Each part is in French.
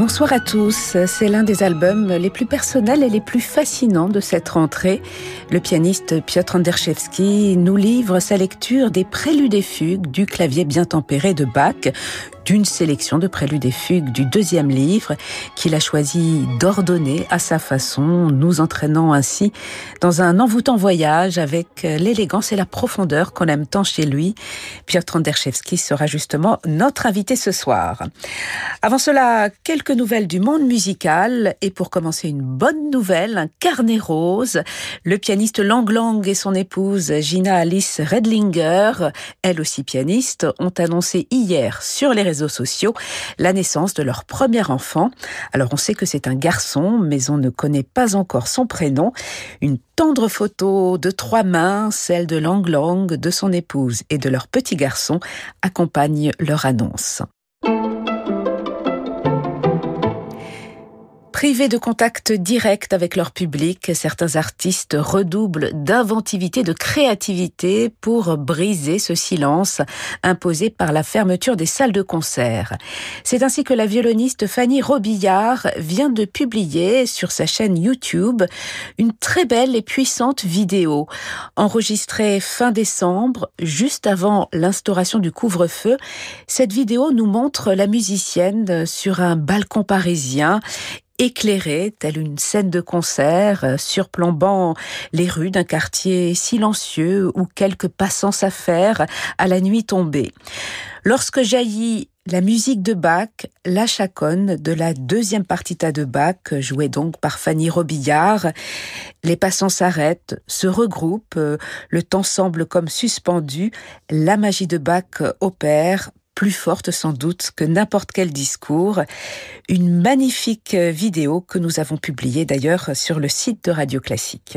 Bonsoir à tous. C'est l'un des albums les plus personnels et les plus fascinants de cette rentrée. Le pianiste Piotr Anderszewski nous livre sa lecture des préludes et fugues du clavier bien tempéré de Bach, d'une sélection de préludes et fugues du deuxième livre qu'il a choisi d'ordonner à sa façon, nous entraînant ainsi dans un envoûtant voyage avec l'élégance et la profondeur qu'on aime tant chez lui. Piotr Anderszewski sera justement notre invité ce soir. Avant cela, quelques nouvelles du monde musical et pour commencer une bonne nouvelle, un carnet rose. Le pianiste Lang Lang et son épouse Gina Alice Redlinger, elle aussi pianiste, ont annoncé hier sur les réseaux sociaux la naissance de leur premier enfant. Alors on sait que c'est un garçon, mais on ne connaît pas encore son prénom. Une tendre photo de trois mains, celle de Lang Lang, de son épouse et de leur petit garçon, accompagne leur annonce. Privés de contact direct avec leur public, certains artistes redoublent d'inventivité, de créativité pour briser ce silence imposé par la fermeture des salles de concert. C'est ainsi que la violoniste Fanny Robillard vient de publier sur sa chaîne YouTube une très belle et puissante vidéo enregistrée fin décembre, juste avant l'instauration du couvre-feu. Cette vidéo nous montre la musicienne sur un balcon parisien éclairée, telle une scène de concert, euh, surplombant les rues d'un quartier silencieux où quelques passants s'affairent à la nuit tombée. Lorsque jaillit la musique de Bach, la chaconne de la deuxième partita de Bach, jouée donc par Fanny Robillard, les passants s'arrêtent, se regroupent, euh, le temps semble comme suspendu, la magie de Bach opère, plus forte sans doute que n'importe quel discours. Une magnifique vidéo que nous avons publiée d'ailleurs sur le site de Radio Classique.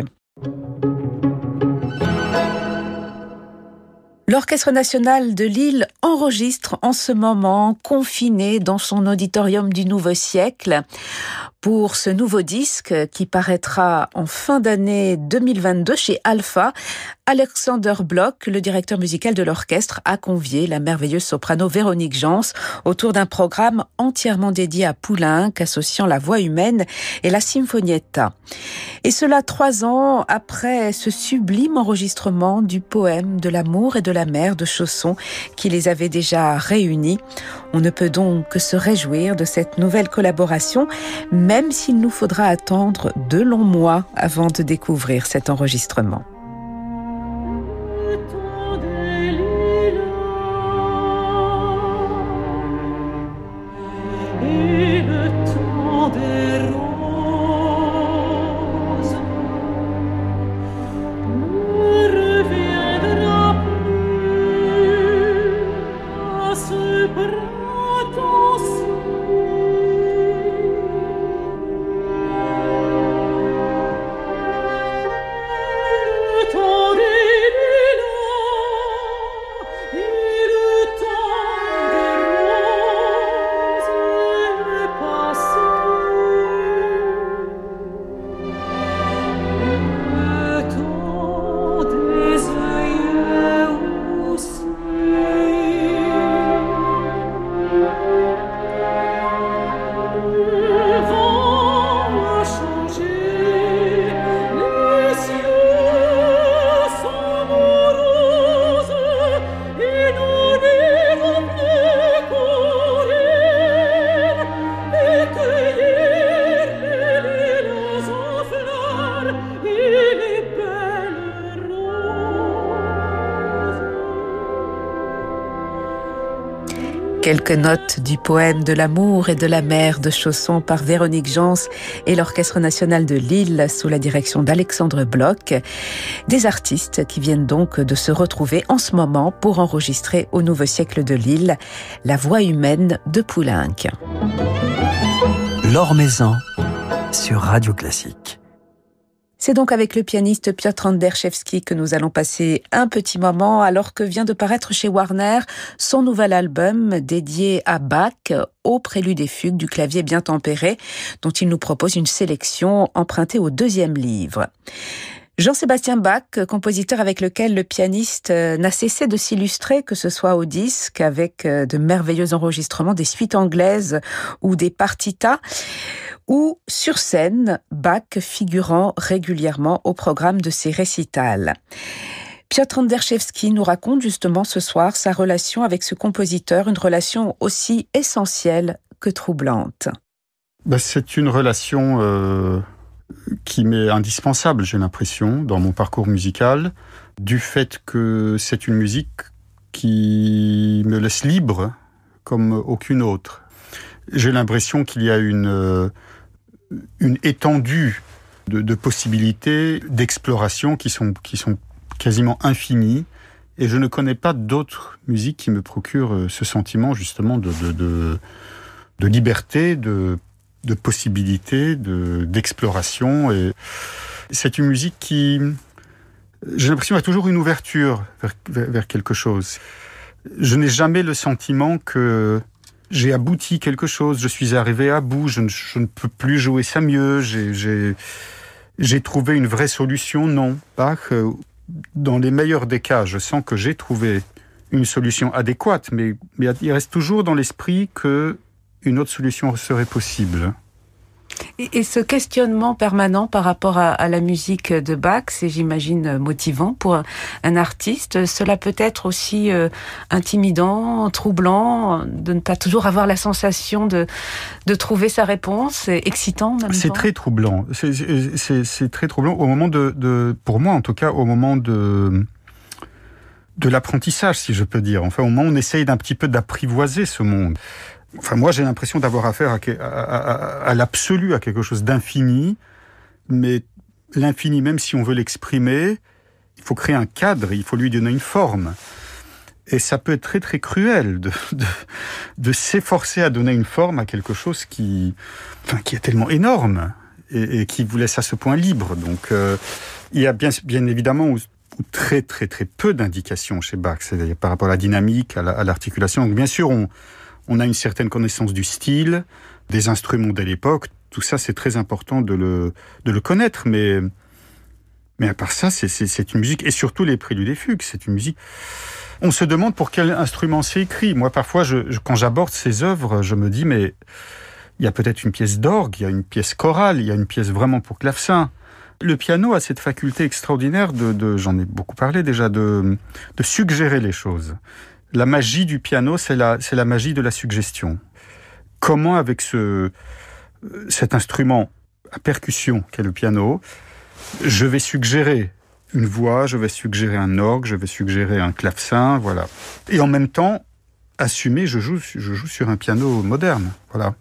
L'Orchestre national de Lille enregistre en ce moment, confiné dans son auditorium du Nouveau siècle, pour ce nouveau disque qui paraîtra en fin d'année 2022 chez Alpha. Alexander Bloch, le directeur musical de l'orchestre, a convié la merveilleuse soprano Véronique Jans autour d'un programme entièrement dédié à Poulenc, associant la voix humaine et la sinfonietta. Et cela trois ans après ce sublime enregistrement du poème de l'amour et de la mer de Chausson qui les avait déjà réunis. On ne peut donc que se réjouir de cette nouvelle collaboration, même s'il nous faudra attendre de longs mois avant de découvrir cet enregistrement. Quelques notes du poème de l'amour et de la mer de Chausson par Véronique Jans et l'Orchestre national de Lille sous la direction d'Alexandre Bloch. Des artistes qui viennent donc de se retrouver en ce moment pour enregistrer au Nouveau siècle de Lille la voix humaine de Poulenc. L'Or Maison sur Radio Classique. C'est donc avec le pianiste Piotr Anderszewski que nous allons passer un petit moment alors que vient de paraître chez Warner son nouvel album dédié à Bach au prélude des fugues du clavier bien tempéré dont il nous propose une sélection empruntée au deuxième livre. Jean-Sébastien Bach, compositeur avec lequel le pianiste euh, n'a cessé de s'illustrer, que ce soit au disque avec euh, de merveilleux enregistrements des suites anglaises ou des partitas, ou sur scène, Bach figurant régulièrement au programme de ses récitals. Piotr Anderszewski nous raconte justement ce soir sa relation avec ce compositeur, une relation aussi essentielle que troublante. Ben, c'est une relation euh, qui m'est indispensable, j'ai l'impression, dans mon parcours musical, du fait que c'est une musique qui me laisse libre comme aucune autre. J'ai l'impression qu'il y a une, euh, une étendue de, possibilités, d'exploration qui sont, qui sont quasiment infinies. Et je ne connais pas d'autres musiques qui me procurent euh, ce sentiment justement de, de, de, de liberté, de de d'exploration. Et c'est une musique qui, j'ai l'impression, a toujours une ouverture vers, quelque chose. Je n'ai jamais le sentiment que j'ai abouti quelque chose, je suis arrivé à bout, je ne, je ne peux plus jouer ça mieux, j'ai trouvé une vraie solution. Non, pas dans les meilleurs des cas, je sens que j'ai trouvé une solution adéquate, mais, mais il reste toujours dans l'esprit que une autre solution serait possible. Et, ce questionnement permanent par rapport à, la musique de Bach, c'est j'imagine motivant pour un, artiste. Cela peut être aussi euh, intimidant, troublant, de ne pas toujours avoir la sensation de, de trouver sa réponse, excitant. C'est très troublant. C'est très troublant au moment de, de, pour moi en tout cas, au moment de de l'apprentissage, si je peux dire. Enfin, au moment où on essaye d'un petit peu d'apprivoiser ce monde. Enfin, moi, j'ai l'impression d'avoir affaire à, l'absolu, à quelque chose d'infini, mais l'infini, même si on veut l'exprimer, il faut créer un cadre, il faut lui donner une forme. Et ça peut être très très cruel de, s'efforcer à donner une forme à quelque chose qui, enfin, qui est tellement énorme et, qui vous laisse à ce point libre. Donc, euh, il y a bien, bien évidemment très très très peu d'indications chez Bach, c'est-à-dire par rapport à la dynamique, à l'articulation. Donc, bien sûr, on on a une certaine connaissance du style, des instruments de l'époque. Tout ça, c'est très important de le, de le connaître, mais, mais à part ça, c'est une musique, et surtout les préludes et fugues, c'est une musique. On se demande pour quel instrument c'est écrit. Moi, parfois, quand j'aborde ces œuvres, je me dis, mais il y a peut-être une pièce d'orgue, il y a une pièce chorale, il y a une pièce vraiment pour clavecin. Le piano a cette faculté extraordinaire de, de j'en ai beaucoup parlé déjà, de, de suggérer les choses la magie du piano, c'est la, la magie de la suggestion. Comment, avec ce, cet instrument à percussion qu'est le piano, je vais suggérer une voix, je vais suggérer un orgue, je vais suggérer un clavecin, voilà. Et en même temps, assumer, je joue, je joue sur un piano moderne, voilà.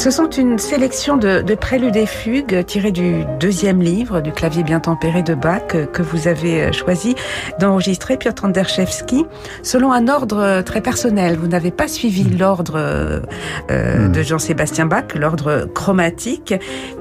Ce sont une sélection de, de préludes et fugues tirées du deuxième livre du clavier bien tempéré de Bach que vous avez choisi d'enregistrer, Piotr Anderszewski, selon un ordre très personnel. Vous n'avez pas suivi mm. l'ordre euh, mm. de Jean-Sébastien Bach, l'ordre chromatique.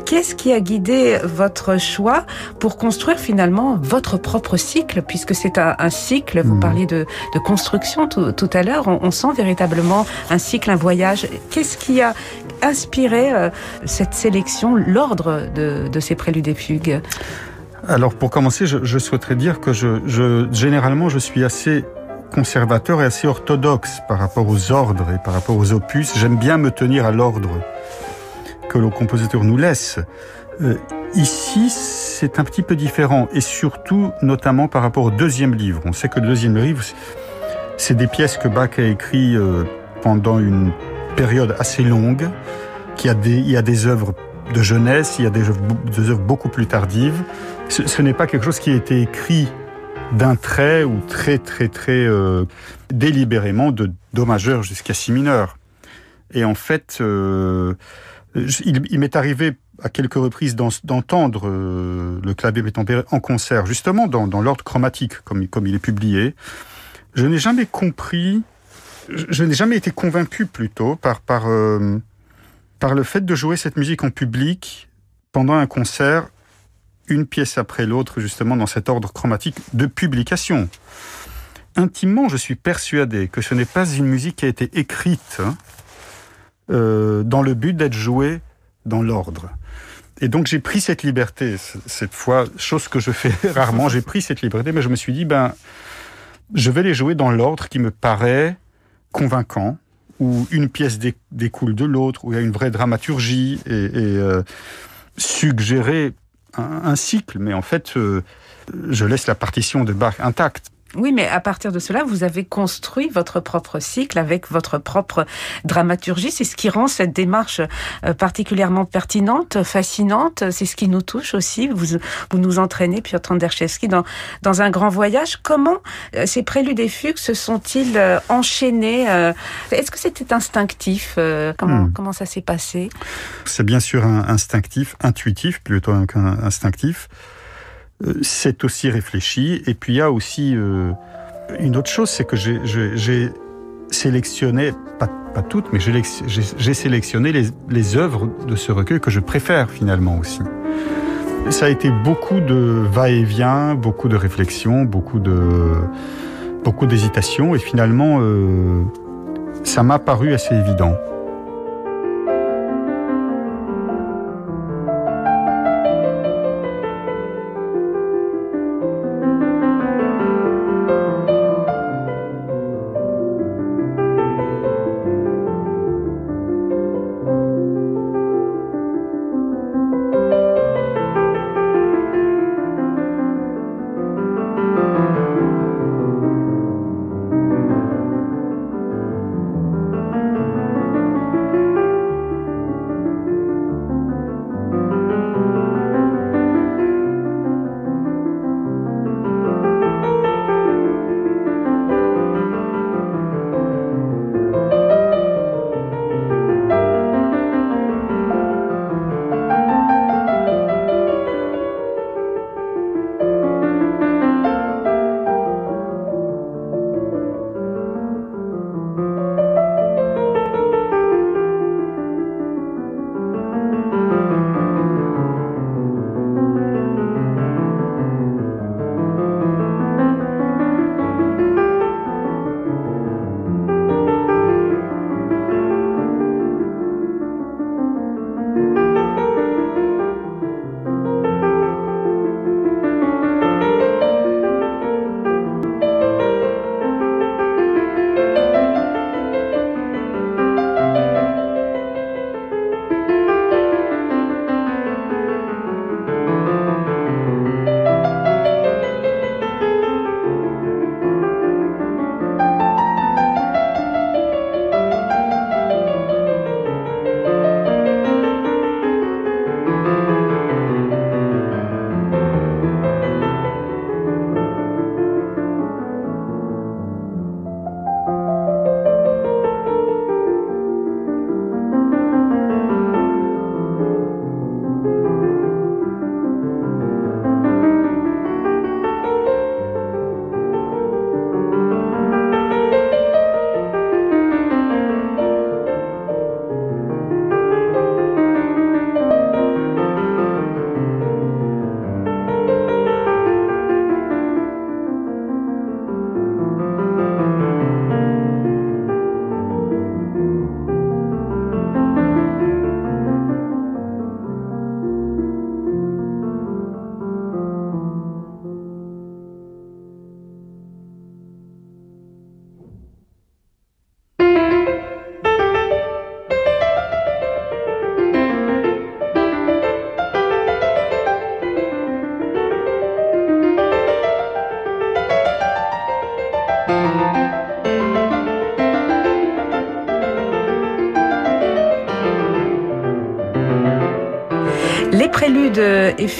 Qu'est-ce qui a guidé votre choix pour construire finalement votre propre cycle, puisque c'est un, un, cycle, vous mm. parliez de, de construction tout, tout à l'heure, on, on, sent véritablement un cycle, un voyage. Qu'est-ce qui a inspiré euh, cette sélection, l'ordre de, ces préludes et fugues alors pour commencer, je, souhaiterais dire que généralement je suis assez conservateur et assez orthodoxe par rapport aux ordres et par rapport aux opus. J'aime bien me tenir à l'ordre que le compositeur nous laisse. Euh, ici, c'est un petit peu différent et surtout, notamment par rapport au deuxième livre. On sait que le deuxième livre, c'est des pièces que Bach a écrites euh, pendant une période assez longue, qui a des, il y a des œuvres de jeunesse, il y a des œuvres, des œuvres beaucoup plus tardives. Ce, ce n'est pas quelque chose qui a été écrit d'un trait ou très très très euh, délibérément de do majeur jusqu'à si mineur. Et en fait, euh, il, il m'est arrivé à quelques reprises d'entendre euh, le clavier tempéré en concert, justement dans, dans l'ordre chromatique, comme, comme il est publié. Je n'ai jamais compris, je, je n'ai jamais été convaincu plutôt par, par, euh, par le fait de jouer cette musique en public pendant un concert une pièce après l'autre, justement, dans cet ordre chromatique de publication. Intimement, je suis persuadé que ce n'est pas une musique qui a été écrite hein, euh, dans le but d'être jouée dans l'ordre. Et donc j'ai pris cette liberté cette fois, chose que je fais rarement. J'ai pris cette liberté, mais je me suis dit ben je vais les jouer dans l'ordre qui me paraît convaincant, où une pièce découle de l'autre, où il y a une vraie dramaturgie et, euh, suggérer un, un cycle, mais en fait, euh, je laisse la partition de Bach intacte. Oui, mais à partir de cela, vous avez construit votre propre cycle avec votre propre dramaturgie. C'est ce qui rend cette démarche euh, particulièrement pertinente, fascinante. C'est ce qui nous touche aussi. Vous, vous nous entraînez, Piotr Anderszewski, dans, dans un grand voyage. Comment euh, ces préludes et fugues se sont-ils euh, enchaînés Est-ce que c'était instinctif comment, hmm. comment ça s'est passé? C'est bien sûr un instinctif, intuitif plutôt qu'un instinctif. Euh, c'est aussi réfléchi. Et puis il y a aussi euh, une autre chose, c'est que j'ai sélectionné, pas, pas toutes, mais j'ai sélectionné les, les œuvres de ce recueil que je préfère finalement aussi. Ça a été beaucoup de va-et-vient, beaucoup de réflexion, beaucoup de beaucoup d'hésitation, et finalement, euh, ça m'a paru assez évident.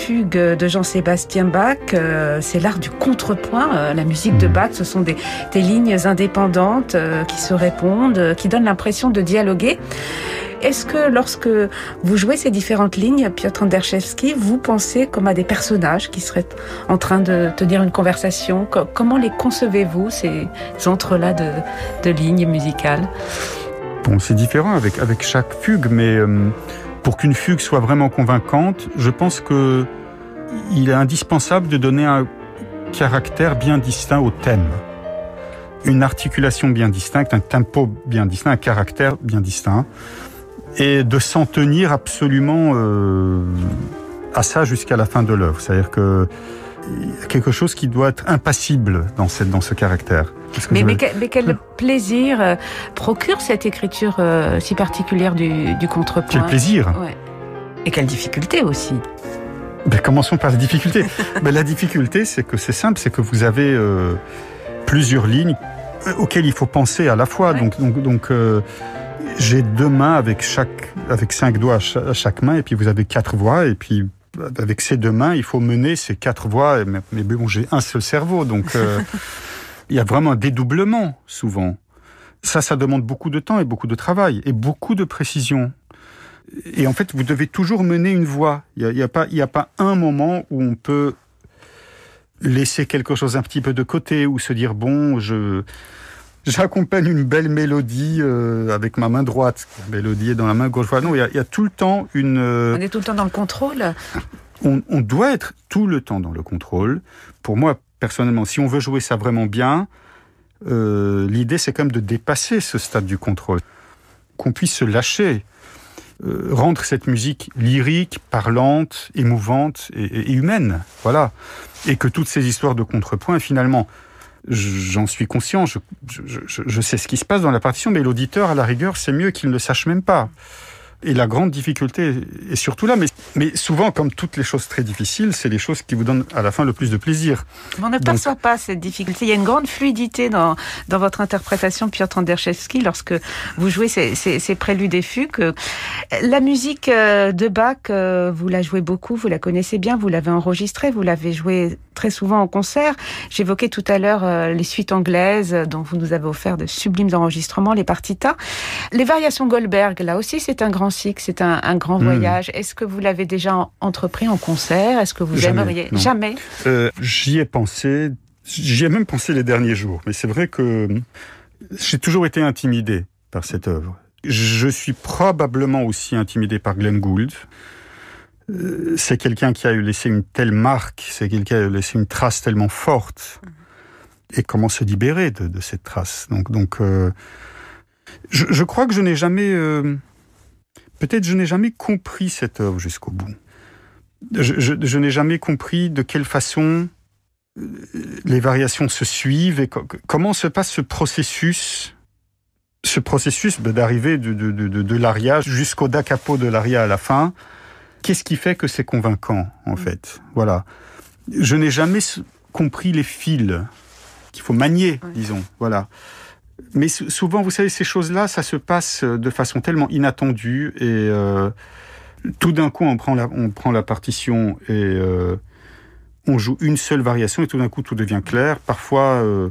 Et fugues de Jean-Sébastien Bach, euh, c'est l'art du contrepoint. Euh, la musique de Bach, ce sont des, lignes indépendantes euh, qui se répondent, qui donnent l'impression de dialoguer. Est-ce que lorsque vous jouez ces différentes lignes, Piotr Anderszewski, vous pensez comme à des personnages qui seraient en train de tenir une conversation? Comment les concevez-vous, ces entrelacs de, de lignes musicales? Bon, c'est différent avec, chaque fugue, mais pour qu'une fugue soit vraiment convaincante, je pense que il est indispensable de donner un caractère bien distinct au thème. Une articulation bien distincte, un tempo bien distinct, un caractère bien distinct et de s'en tenir absolument euh, à ça jusqu'à la fin de l'œuvre. C'est-à-dire que y a quelque chose qui doit être impassible dans, cette, dans ce caractère. Mais, mais, quel, mais, quel plaisir euh, procure cette écriture euh, si particulière du, du contrepoint Quel plaisir ouais. Et quelle difficulté aussi ben, Commençons par la difficulté. ben, la difficulté, c'est que c'est simple, c'est que vous avez euh, plusieurs lignes auxquelles il faut penser à la fois. Ouais. Donc, donc, donc euh, j'ai deux mains avec chaque avec cinq doigts à chaque main et puis vous avez quatre voix et puis avec ces deux mains il faut mener ces quatre voix mais, mais bon j'ai un seul cerveau donc euh, il y a vraiment un dédoublement souvent. Ça ça demande beaucoup de temps et beaucoup de travail et beaucoup de précision. Et en fait vous devez toujours mener une voix il y a, il y a pas il y a pas un moment où on peut laisser quelque chose un petit peu de côté ou se dire bon je J'accompagne une belle mélodie euh, avec ma main droite. La mélodie est dans la main gauche. Non, il y, a, il y a tout le temps une. Euh, on est tout le temps dans le contrôle. On, on, doit être tout le temps dans le contrôle. Pour moi, personnellement, si on veut jouer ça vraiment bien, euh, l'idée c'est quand même de dépasser ce stade du contrôle, qu'on puisse se lâcher, rendre cette musique lyrique, parlante, émouvante et, et, et humaine. Voilà, et que toutes ces histoires de contrepoint, finalement j'en suis conscient, je, je, je, je, sais ce qui se passe dans la partition, mais l'auditeur, à la rigueur, c'est mieux qu'il ne le sache même pas. Et la grande difficulté est surtout là, mais, mais souvent, comme toutes les choses très difficiles, c'est les choses qui vous donnent à la fin le plus de plaisir. Mais on ne perçoit pas cette difficulté. Il y a une grande fluidité dans, dans votre interprétation, Piotr Anderszewski, lorsque vous jouez ces, ces, ces préludes et fugues. La musique euh, de Bach, euh, vous la jouez beaucoup, vous la connaissez bien, vous l'avez enregistrée, vous l'avez jouée très souvent en concert. J'évoquais tout à l'heure euh, les suites anglaises dont vous nous avez offert de sublimes enregistrements, les partitas. Les variations Goldberg, là aussi, c'est un grand cycle, c'est un, un, grand mmh. voyage. Est-ce que vous l'avez déjà entrepris en concert? Est-ce que vous Jamais, aimeriez? non. Jamais euh, J'y ai pensé, j'y ai même pensé les derniers jours. Mais c'est vrai que j'ai toujours été intimidé par cette œuvre. Je suis probablement aussi intimidé par Glenn Gould. Euh, c'est quelqu'un qui a eu laissé une telle marque, c'est quelqu'un qui a laissé une trace tellement forte. Et comment se libérer de, de cette trace? Donc, donc euh, je, je, crois que je n'ai jamais, euh, peut-être je n'ai jamais compris cette œuvre jusqu'au bout. Je, je, je n'ai jamais compris de quelle façon les variations se suivent et co comment se passe ce processus ce processus d'arriver de, de, de, de l'aria jusqu'au da capo de l'aria à la fin, qu'est-ce qui fait que c'est convaincant, en fait? Voilà. Je n'ai jamais compris les fils qu'il faut manier, oui. disons. Voilà. Mais souvent, vous savez, ces choses-là, ça se passe de façon tellement inattendue et euh, tout d'un coup, on prend la, on prend la partition et euh, on joue une seule variation et tout d'un coup, tout devient clair. Parfois, euh,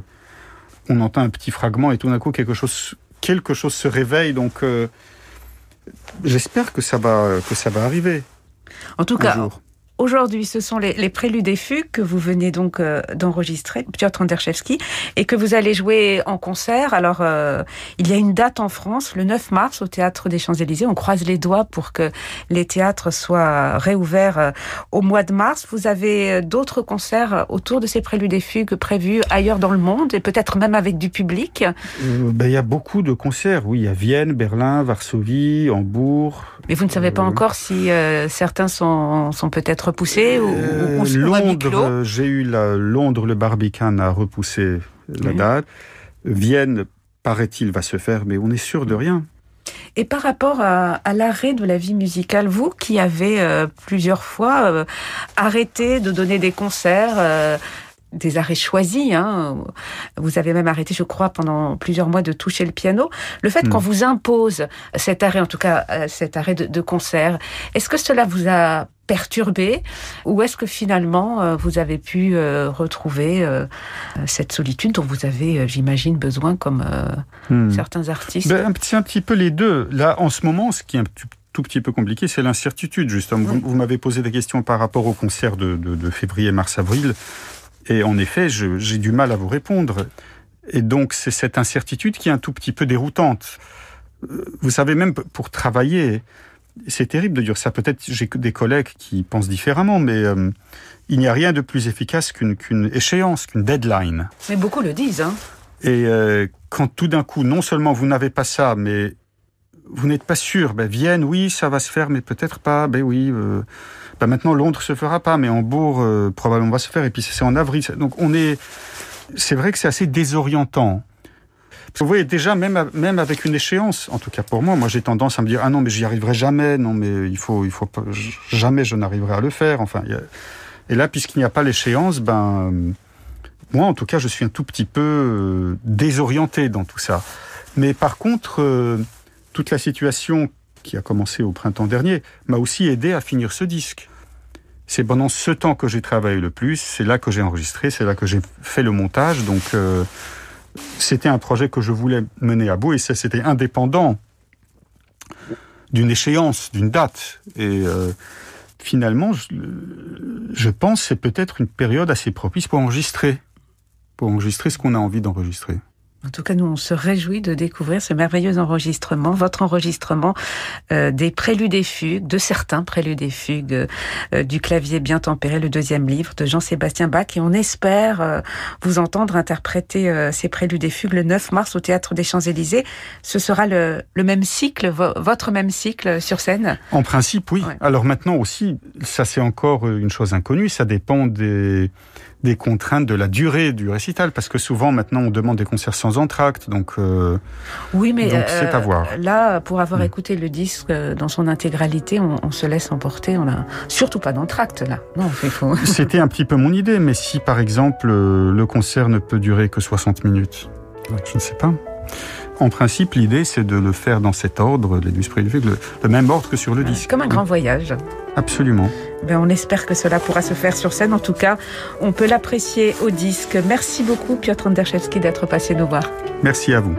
on entend un petit fragment et tout d'un coup, quelque chose quelque chose se réveille. Donc, j'espère que ça va que ça va arriver. En tout cas, jour. Aujourd'hui, ce sont les, les, préludes et fugues que vous venez donc euh, d'enregistrer, Piotr Anderszewski, et que vous allez jouer en concert. Alors, euh, il y a une date en France, le 9 mars, au Théâtre des Champs-Élysées. On croise les doigts pour que les théâtres soient réouverts euh, au mois de mars. Vous avez d'autres concerts autour de ces préludes et fugues prévus ailleurs dans le monde, et peut-être même avec du public ben, Il y a beaucoup de concerts, oui. Il y a Vienne, Berlin, Varsovie, Hambourg. Mais vous ne savez pas encore si certains sont, sont peut-être repoussé ou, euh, ou Londres, j'ai eu la Londres, le Barbican a repoussé la oui. date. Vienne, paraît-il, va se faire, mais on est sûr de rien. Et par rapport à, à l'arrêt de la vie musicale, vous qui avez euh, plusieurs fois euh, arrêté de donner des concerts, euh, des arrêts choisis. Hein. Vous avez même arrêté, je crois, pendant plusieurs mois de toucher le piano. Le fait qu'on hmm. vous impose cet arrêt, en tout cas euh, cet arrêt de, concert, est-ce que cela vous a perturbé ou est-ce que finalement euh, vous avez pu euh, retrouver cette solitude dont vous avez, j'imagine, besoin comme hmm. certains artistes? Ben, C'est un petit peu les deux. Là, en ce moment, ce qui est un tout petit peu compliqué, c'est l'incertitude, justement. Vous, m'avez posé des questions par rapport au concert de, de février, mars, avril. Et en effet, j'ai du mal à vous répondre. Et donc, c'est cette incertitude qui est un tout petit peu déroutante. Euh, vous savez, même pour travailler, c'est terrible de dire ça. Peut-être j'ai des collègues qui pensent différemment, mais euh, il n'y a rien de plus efficace qu'une échéance, qu'une deadline. Mais beaucoup le disent. Hein. Et euh, quand tout d'un coup, non seulement vous n'avez pas ça, mais vous n'êtes pas sûr, ben Vienne, oui, ça va se faire, mais peut-être pas, ben oui. Bah, maintenant Londres se fera pas, mais Hambourg euh, probablement va se faire. Et puis c'est en avril. Donc on est, c'est vrai que c'est assez désorientant. Vous voyez déjà même même avec une échéance, en tout cas pour moi, moi j'ai tendance à me dire ah non mais j'y arriverai jamais, non mais il faut il faut pas, jamais je n'arriverai à le faire. Enfin et là puisqu'il n'y a pas l'échéance, ben moi en tout cas je suis un tout petit peu euh, désorienté dans tout ça. Mais par contre euh, toute la situation qui a commencé au printemps dernier, m'a aussi aidé à finir ce disque. C'est pendant ce temps que j'ai travaillé le plus, c'est là que j'ai enregistré, c'est là que j'ai fait le montage. Donc, euh, c'était un projet que je voulais mener à bout et c'était indépendant d'une échéance, d'une date. Et euh, finalement, je, je pense que c'est peut-être une période assez propice pour enregistrer, pour enregistrer ce qu'on a envie d'enregistrer. En tout cas, nous, on se réjouit de découvrir ce merveilleux enregistrement, votre enregistrement euh, des préludes et fugues, de certains préludes et fugues euh, du clavier bien tempéré, le deuxième livre de Jean-Sébastien Bach. Et on espère euh, vous entendre interpréter ces préludes et fugues le 9 mars au Théâtre des Champs-Élysées. Ce sera le, même cycle, votre même cycle sur scène? En principe, oui. Alors maintenant aussi, ça c'est encore une chose inconnue, ça dépend des des contraintes de la durée du récital, parce que souvent maintenant on demande des concerts sans entracte, donc euh, oui, mais c'est à euh, voir. Là, pour avoir mm. écouté le disque euh, dans son intégralité, on, se laisse emporter, on a surtout pas d'entracte là. Non, faut... C'était un petit peu mon idée, mais si par exemple le concert ne peut durer que 60 minutes, je ne sais pas. En principe, l'idée, c'est de le faire dans cet ordre, les préludes, le, le même ordre que sur le disque. Comme un grand voyage. Absolument. Ben, on espère que cela pourra se faire sur scène. En tout cas, on peut l'apprécier au disque. Merci beaucoup, Piotr Anderszewski, d'être passé nous voir. Merci à vous.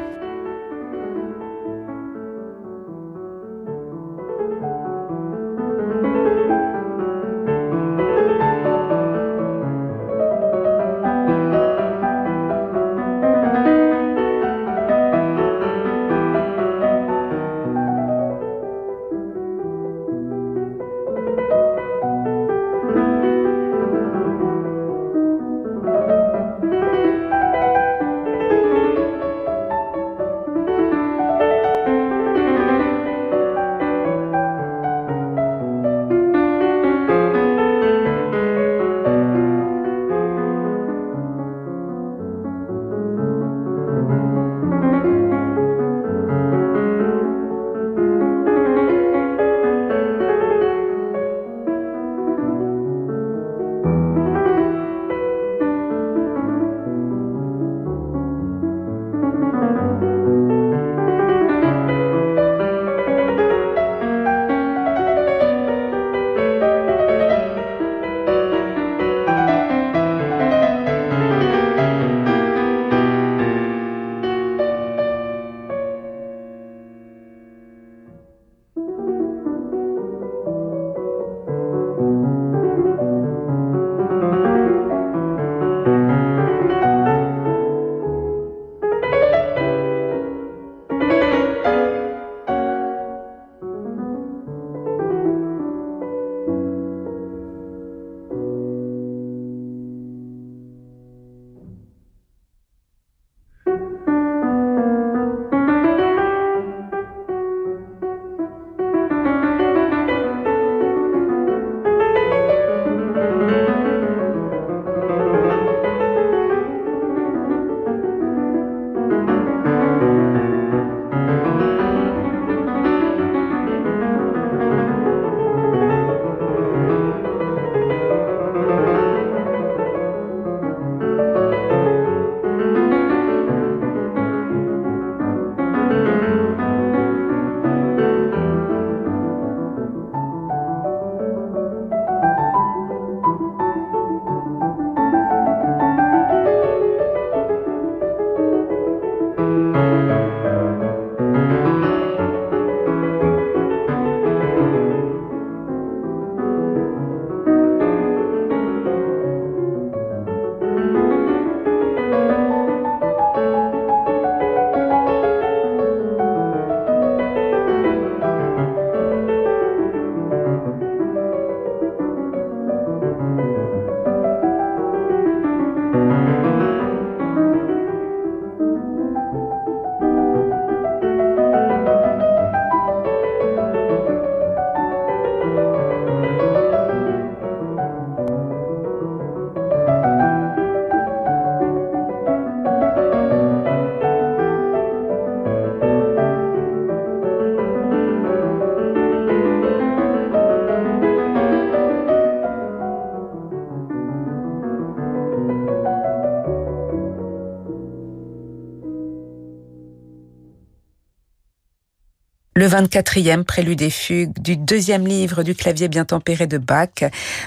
Le 24e prélude et fugue du deuxième livre du clavier bien tempéré de Bach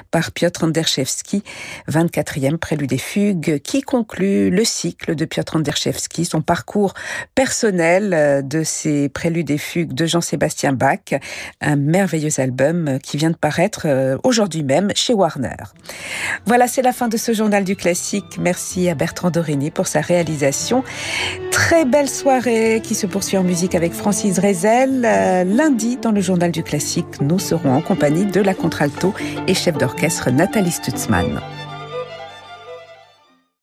par Piotr Anderszewski, 24e prélude et fugue qui conclut le cycle de Piotr Anderszewski, son parcours personnel de ces préludes et fugues de Jean-Sébastien Bach, un merveilleux album qui vient de paraître euh, aujourd'hui même chez Warner. Voilà, c'est la fin de ce journal du classique. Merci à Bertrand Dorini pour sa réalisation. Très belle soirée qui se poursuit en musique avec Francis Drezel. Lundi, dans le journal du classique, nous serons en compagnie de la contralto et chef d'orchestre Nathalie Stutzmann.